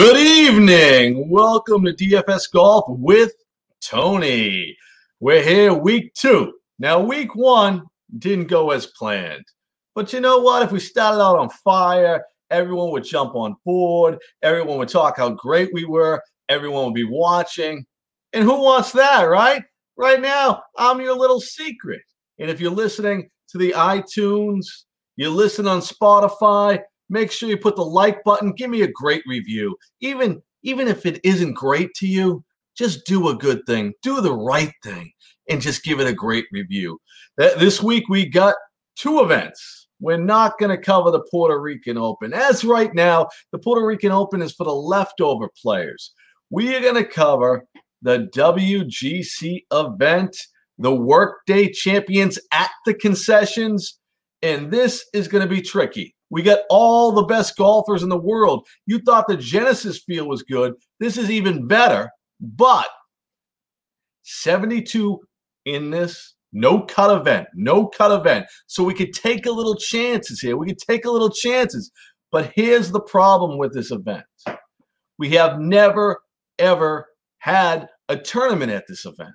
Good evening. Welcome to DFS Golf with Tony. We're here week two. Now, week one didn't go as planned. But you know what? If we started out on fire, everyone would jump on board. Everyone would talk how great we were. Everyone would be watching. And who wants that, right? Right now, I'm your little secret. And if you're listening to the iTunes, you listen on Spotify, make sure you put the like button, give me a great review. Even even if it isn't great to you, just do a good thing. Do the right thing and just give it a great review. This week we got two events. We're not going to cover the Puerto Rican Open. As right now, the Puerto Rican Open is for the leftover players. We are going to cover the WGC event, the Workday Champions at the concessions, and this is going to be tricky. We got all the best golfers in the world. You thought the Genesis field was good. This is even better, but 72 in this no cut event, no cut event. So we could take a little chances here. We could take a little chances. But here's the problem with this event we have never, ever had a tournament at this event,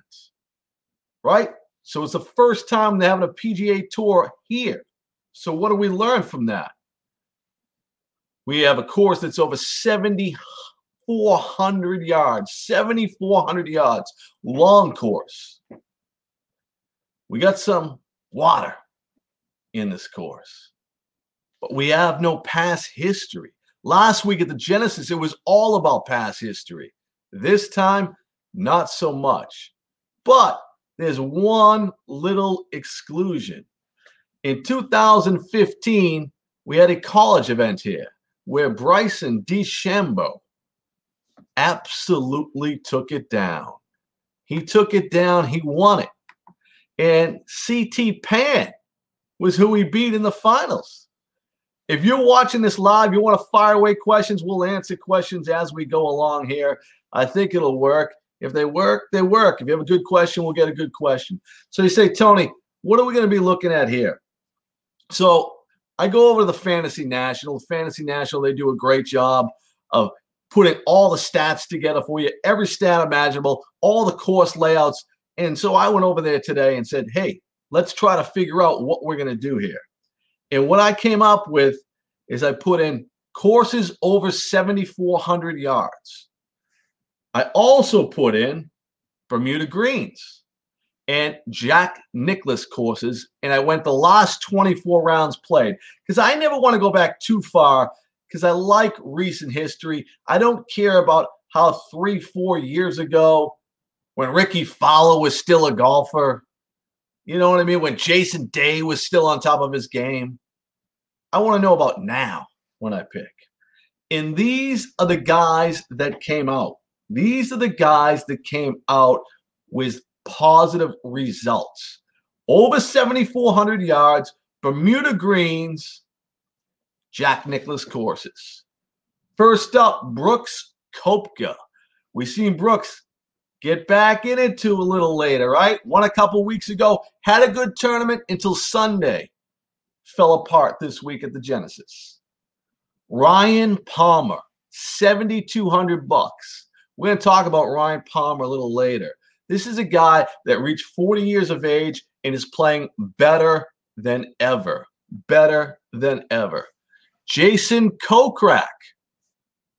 right? So it's the first time they're having a PGA tour here. So what do we learn from that? We have a course that's over 7,400 yards, 7,400 yards, long course. We got some water in this course, but we have no past history. Last week at the Genesis, it was all about past history. This time, not so much. But there's one little exclusion. In 2015, we had a college event here where Bryson DeChambeau absolutely took it down. He took it down, he won it. And CT Pan was who he beat in the finals. If you're watching this live, you want to fire away questions, we'll answer questions as we go along here. I think it'll work. If they work, they work. If you have a good question, we'll get a good question. So you say, Tony, what are we going to be looking at here? So I go over to the Fantasy National. Fantasy National, they do a great job of putting all the stats together for you, every stat imaginable, all the course layouts. And so I went over there today and said, hey, let's try to figure out what we're going to do here. And what I came up with is I put in courses over 7,400 yards. I also put in Bermuda Greens and Jack Nicklaus courses, and I went the last 24 rounds played because I never want to go back too far because I like recent history. I don't care about how three, four years ago, when Rickie Fowler was still a golfer, you know what I mean? When Jason Day was still on top of his game. I want to know about now when I pick. And these are the guys that came out. These are the guys that came out with positive results. Over 7,400 yards, Bermuda Greens, Jack Nicklaus courses. First up, Brooks Koepka. We've seen Brooks get back in it a little later, right? Won a couple weeks ago, had a good tournament until Sunday. Fell apart this week at the Genesis. Ryan Palmer, 7,200 bucks. We're going to talk about Ryan Palmer a little later. This is a guy that reached 40 years of age and is playing better than ever. Better than ever. Jason Kokrak,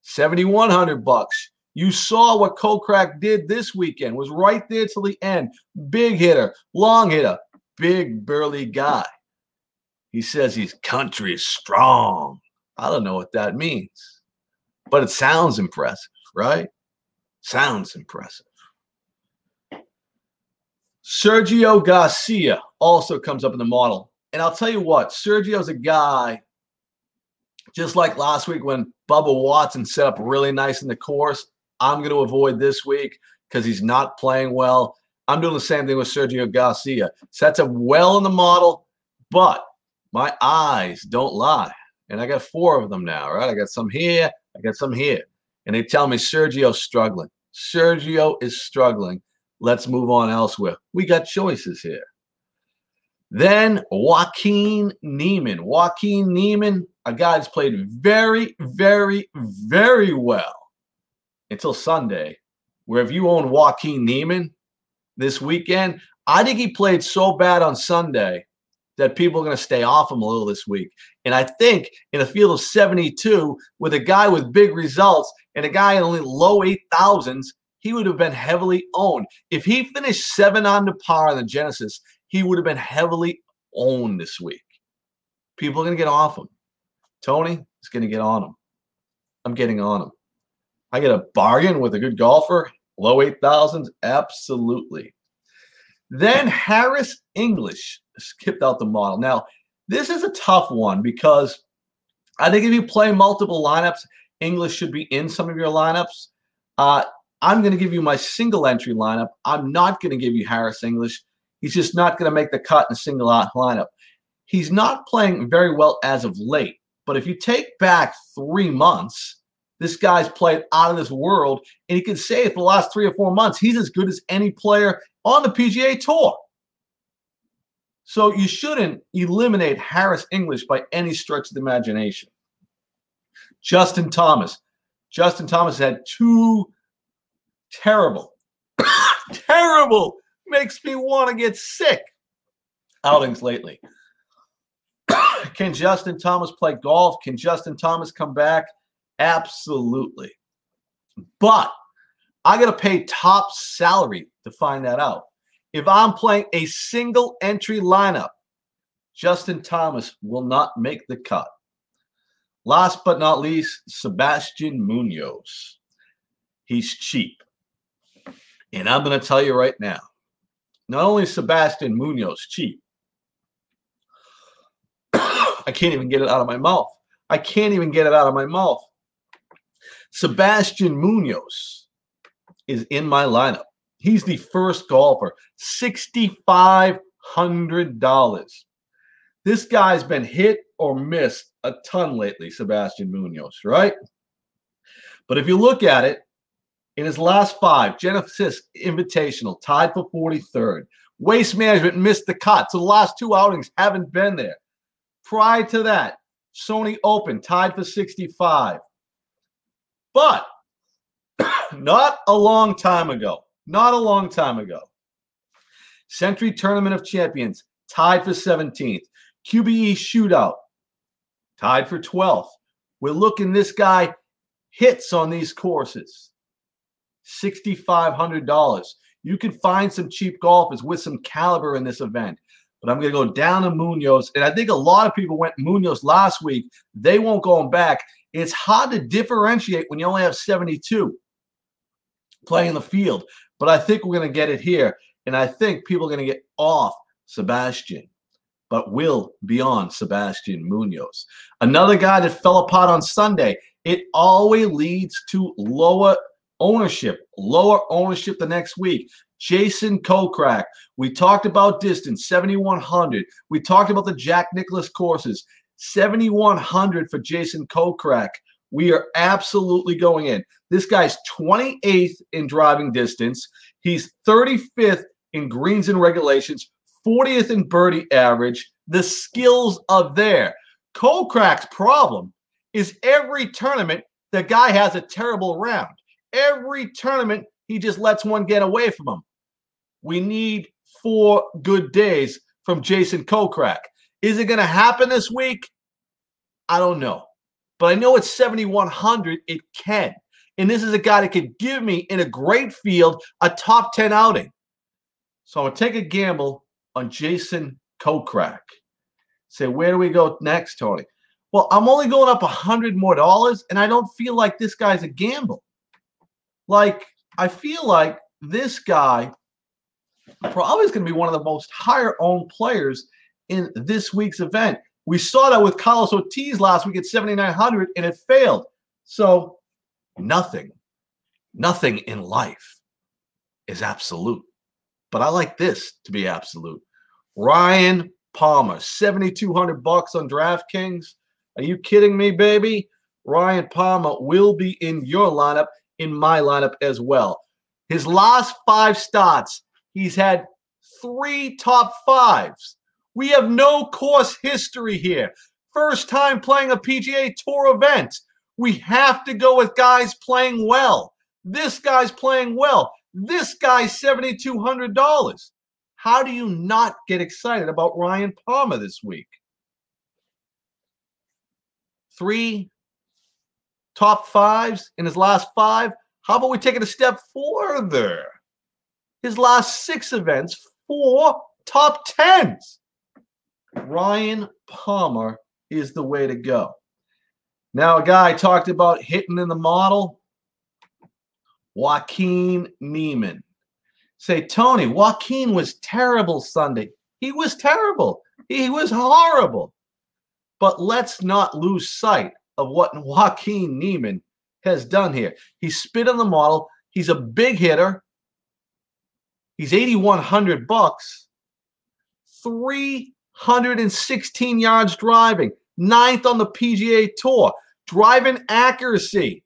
7100 bucks. You saw what Kokrak did this weekend. Was right there till the end. Big hitter, long hitter, big burly guy. He says he's country strong. I don't know what that means, but it sounds impressive, right? Sounds impressive. Sergio Garcia also comes up in the model. And I'll tell you what, Sergio's a guy, just like last week when Bubba Watson set up really nice in the course. I'm going to avoid this week because he's not playing well. I'm doing the same thing with Sergio Garcia. Sets up well in the model, but my eyes don't lie. And I got four of them now, right? I got some here, I got some here. And they tell me Sergio's struggling. Sergio is struggling. Let's move on elsewhere. We got choices here. Then Joaquin Niemann. Joaquin Niemann, a guy that's played very, very, very well until Sunday, where if you own Joaquin Niemann this weekend, I think he played so bad on Sunday that people are going to stay off him a little this week. And I think in a field of 72, with a guy with big results and a guy in only low 8,000s, he would have been heavily owned. If he finished seven under par in the Genesis, he would have been heavily owned this week. People are going to get off him. Tony is going to get on him. I'm getting on him. I get a bargain with a good golfer, low 8,000s? Absolutely. Then Harris English skipped out the model. Now, this is a tough one because I think if you play multiple lineups, English should be in some of your lineups. Uh, I'm going to give you my single entry lineup. I'm not going to give you Harris English. He's just not going to make the cut in a single lineup. He's not playing very well as of late. But if you take back three months, this guy's played out of this world. And you can say for the last three or four months, he's as good as any player on the PGA Tour. So you shouldn't eliminate Harris English by any stretch of the imagination. Justin Thomas. Justin Thomas had two terrible, terrible, makes me want to get sick outings lately. Can Justin Thomas play golf? Can Justin Thomas come back? Absolutely. But I got to pay top salary to find that out. If I'm playing a single entry lineup, Justin Thomas will not make the cut. Last but not least, Sebastian Munoz. He's cheap. And I'm going to tell you right now, not only Sebastian Munoz cheap, I can't even get it out of my mouth. I can't even get it out of my mouth. Sebastian Munoz is in my lineup. He's the first golfer, $6,500. This guy's been hit or missed a ton lately, Sebastian Munoz, right? But if you look at it, in his last five, Genesis Invitational tied for 43rd. Waste Management missed the cut. So the last two outings haven't been there. Prior to that, Sony Open tied for 65. But not a long time ago, not a long time ago, Sentry Tournament of Champions tied for 17th. QBE Shootout tied for 12th. We're looking this guy hits on these courses. $6,500. You can find some cheap golfers with some caliber in this event. But I'm going to go down to Munoz. And I think a lot of people went Munoz last week. They won't go back. It's hard to differentiate when you only have 72 playing the field. But I think we're going to get it here. And I think people are going to get off Sebastian, but will be on Sebastian Munoz. Another guy that fell apart on Sunday. It always leads to lower ownership, lower ownership the next week. Jason Kokrak. We talked about distance, 7,100. We talked about the Jack Nicklaus courses, 7,100 for Jason Kokrak. We are absolutely going in. This guy's 28th in driving distance. He's 35th in greens and regulations, 40th in birdie average. The skills are there. Kokrak's problem is every tournament, the guy has a terrible round. Every tournament, he just lets one get away from him. We need four good days from Jason Kokrak. Is it going to happen this week? I don't know. But I know it's 7,100. It can. And this is a guy that could give me, in a great field, a top 10 outing. So I'm going to take a gamble on Jason Kokrak. Say, where do we go next, Tony? Well, I'm only going up a hundred more dollars, and I don't feel like this guy's a gamble. Like, I feel like this guy probably is going to be one of the most higher owned players in this week's event. We saw that with Carlos Ortiz last week at 7,900 and it failed. So, nothing, nothing in life is absolute. But I like this to be absolute. Ryan Palmer, 7,200 bucks on DraftKings. Are you kidding me, baby? Ryan Palmer will be in your lineup, in my lineup as well. His last five starts, He's had three top fives. We have no course history here. First time playing a PGA Tour event. We have to go with guys playing well. This guy's playing well. This guy's $7,200. How do you not get excited about Ryan Palmer this week? Three top fives in his last five. How about we take it a step further? His last six events, four top tens. Ryan Palmer is the way to go. Now, a guy talked about hitting in the model. Joaquin Niemann. Say, Tony, Joaquin was terrible Sunday. He was terrible. He was horrible. But let's not lose sight of what Joaquin Niemann has done here. He spit on the model. He's a big hitter. He's 8100 bucks. 316 yards driving. Ninth on the PGA Tour. Driving accuracy.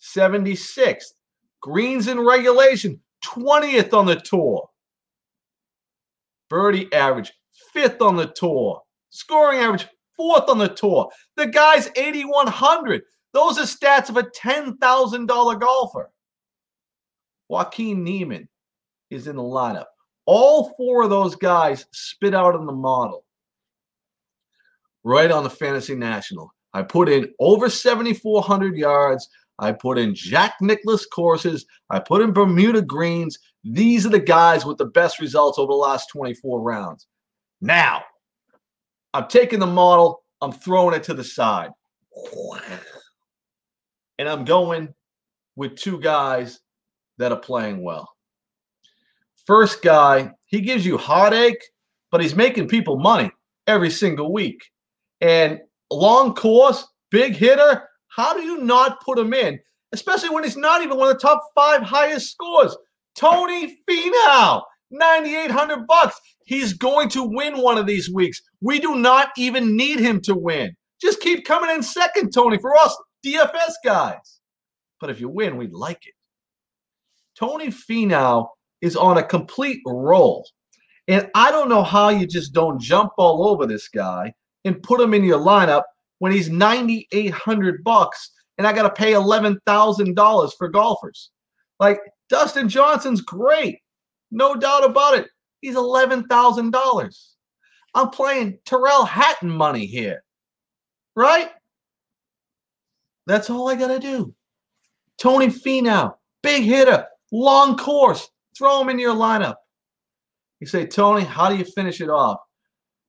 76th. Greens in regulation, 20th on the tour. Birdie average, fifth on the tour. Scoring average, fourth on the tour. The guy's 8,100. Those are stats of a $10,000 golfer. Joaquin Niemann is in the lineup. All four of those guys spit out on the model. Right on the Fantasy National. I put in over 7,400 yards. I put in Jack Nicklaus courses. I put in Bermuda greens. These are the guys with the best results over the last 24 rounds. Now, I'm taking the model, I'm throwing it to the side. And I'm going with two guys that are playing well. First guy, he gives you heartache, but he's making people money every single week. And long course, big hitter, how do you not put him in, especially when he's not even one of the top five highest scores? Tony Finau, 9,800 bucks. He's going to win one of these weeks. We do not even need him to win. Just keep coming in second, Tony, for us DFS guys. But if you win, we'd like it. Tony Finau is on a complete roll. And I don't know how you just don't jump all over this guy and put him in your lineup when he's 9800 bucks and I got to pay $11,000 for golfers. Like Dustin Johnson's great. No doubt about it. He's $11,000. I'm playing Tyrrell Hatton money here. Right? That's all I got to do. Tony Finau, big hitter, long course. Throw him in your lineup. You say, Tony, how do you finish it off?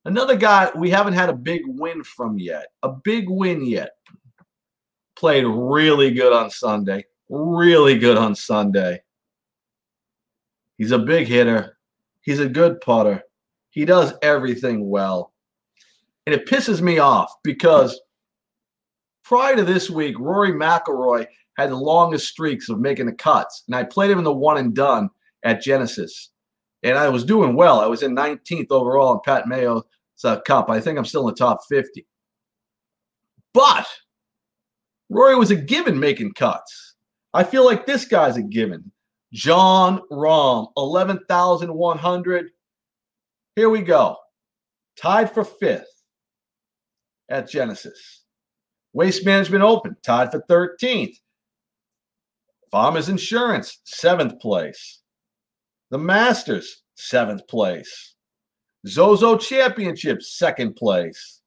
Another guy we haven't had a big win from yet, a big win yet. Played really good on Sunday. Really good on Sunday. He's a big hitter. He's a good putter. He does everything well. And it pisses me off because prior to this week, Rory McIlroy had the longest streaks of making the cuts. And I played him in the one and done at Genesis. And I was doing well. I was in 19th overall, in Pat Mayo's a cup. I think I'm still in the top 50. But Rory was a given making cuts. I feel like this guy's a given. Jon Rahm, 11,100. Here we go. Tied for fifth at Genesis. Waste Management Open, tied for 13th. Farmers Insurance, seventh place. The Masters, seventh place. Zozo Championship, second place.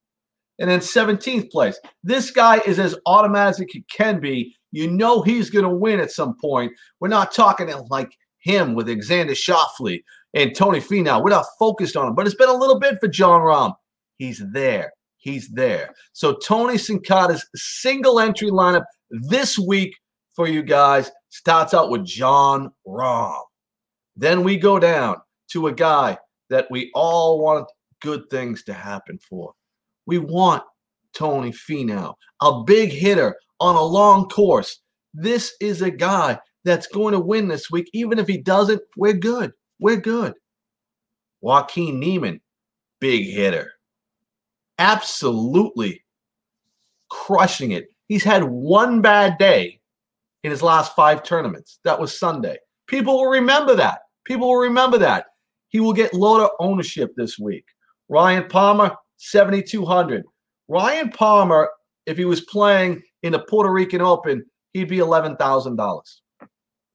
And then 17th place. This guy is as automatic as it can be. You know he's going to win at some point. We're not talking like him with Xander Schauffele and Tony Finau. We're not focused on him, but it's been a little bit for Jon Rahm. He's there. He's there. So Tony Sincata's single entry lineup this week for you guys starts out with Jon Rahm. Then we go down to a guy that we all want good things to happen for. We want Tony Finau, a big hitter on a long course. This is a guy that's going to win this week. Even if he doesn't, we're good. We're good. Joaquin Niemann, big hitter. Absolutely crushing it. He's had one bad day in his last five tournaments. That was Sunday. People will remember that. People will remember that. He will get lower ownership this week. Ryan Palmer, 7,200. Ryan Palmer, if he was playing in the Puerto Rican Open, he'd be $11,000.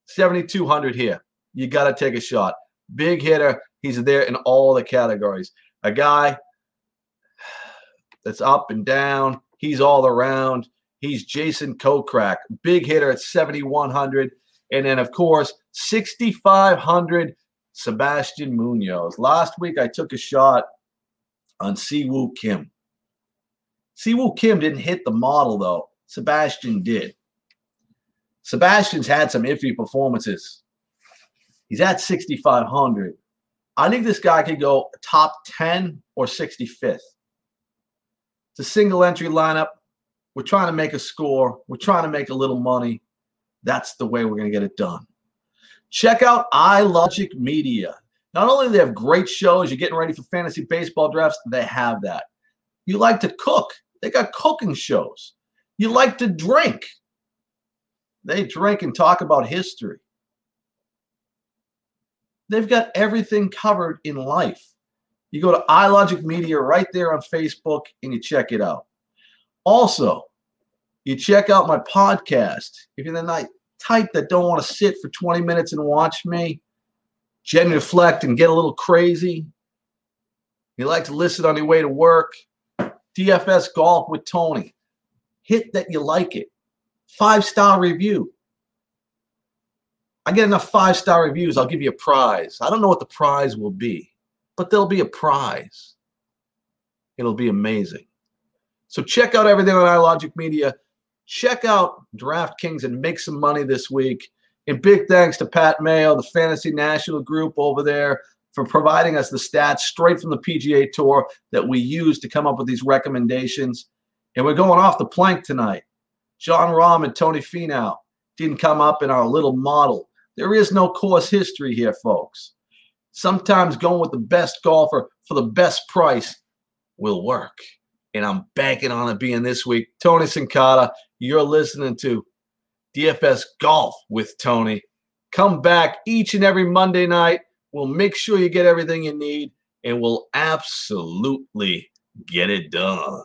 7,200 here. You got to take a shot. Big hitter. He's there in all the categories. A guy that's up and down. He's all around. He's Jason Kokrak, big hitter at 7,100. And then, of course, 6,500, Sebastian Munoz. Last week, I took a shot on Siwoo Kim. Siwoo Kim didn't hit the model, though. Sebastian did. Sebastian's had some iffy performances. He's at 6,500. I think this guy could go top 10 or 65th. It's a single entry lineup. We're trying to make a score. We're trying to make a little money. That's the way we're going to get it done. Check out iLogic Media. Not only do they have great shows, you're getting ready for fantasy baseball drafts, they have that. You like to cook, they got cooking shows. You like to drink, they drink and talk about history. They've got everything covered in life. You go to iLogic Media right there on Facebook and you check it out. Also, you check out my podcast. If you're the night type that don't want to sit for 20 minutes and watch me genuflect and get a little crazy, you like to listen on your way to work, DFS Golf with Tony. Hit that you like it. Five star review. I get enough five star reviews, I'll give you a prize. I don't know what the prize will be, but there'll be a prize. It'll be amazing. So check out everything on iLogic Media. Check out DraftKings and make some money this week. And big thanks to Pat Mayo, the Fantasy National Group over there, for providing us the stats straight from the PGA Tour that we use to come up with these recommendations. And we're going off the plank tonight. Jon Rahm and Tony Finau didn't come up in our little model. There is no course history here, folks. Sometimes going with the best golfer for the best price will work and I'm banking on it being this week. Tony Sincata, you're listening to DFS Golf with Tony. Come back each and every Monday night. We'll make sure you get everything you need, and we'll absolutely get it done.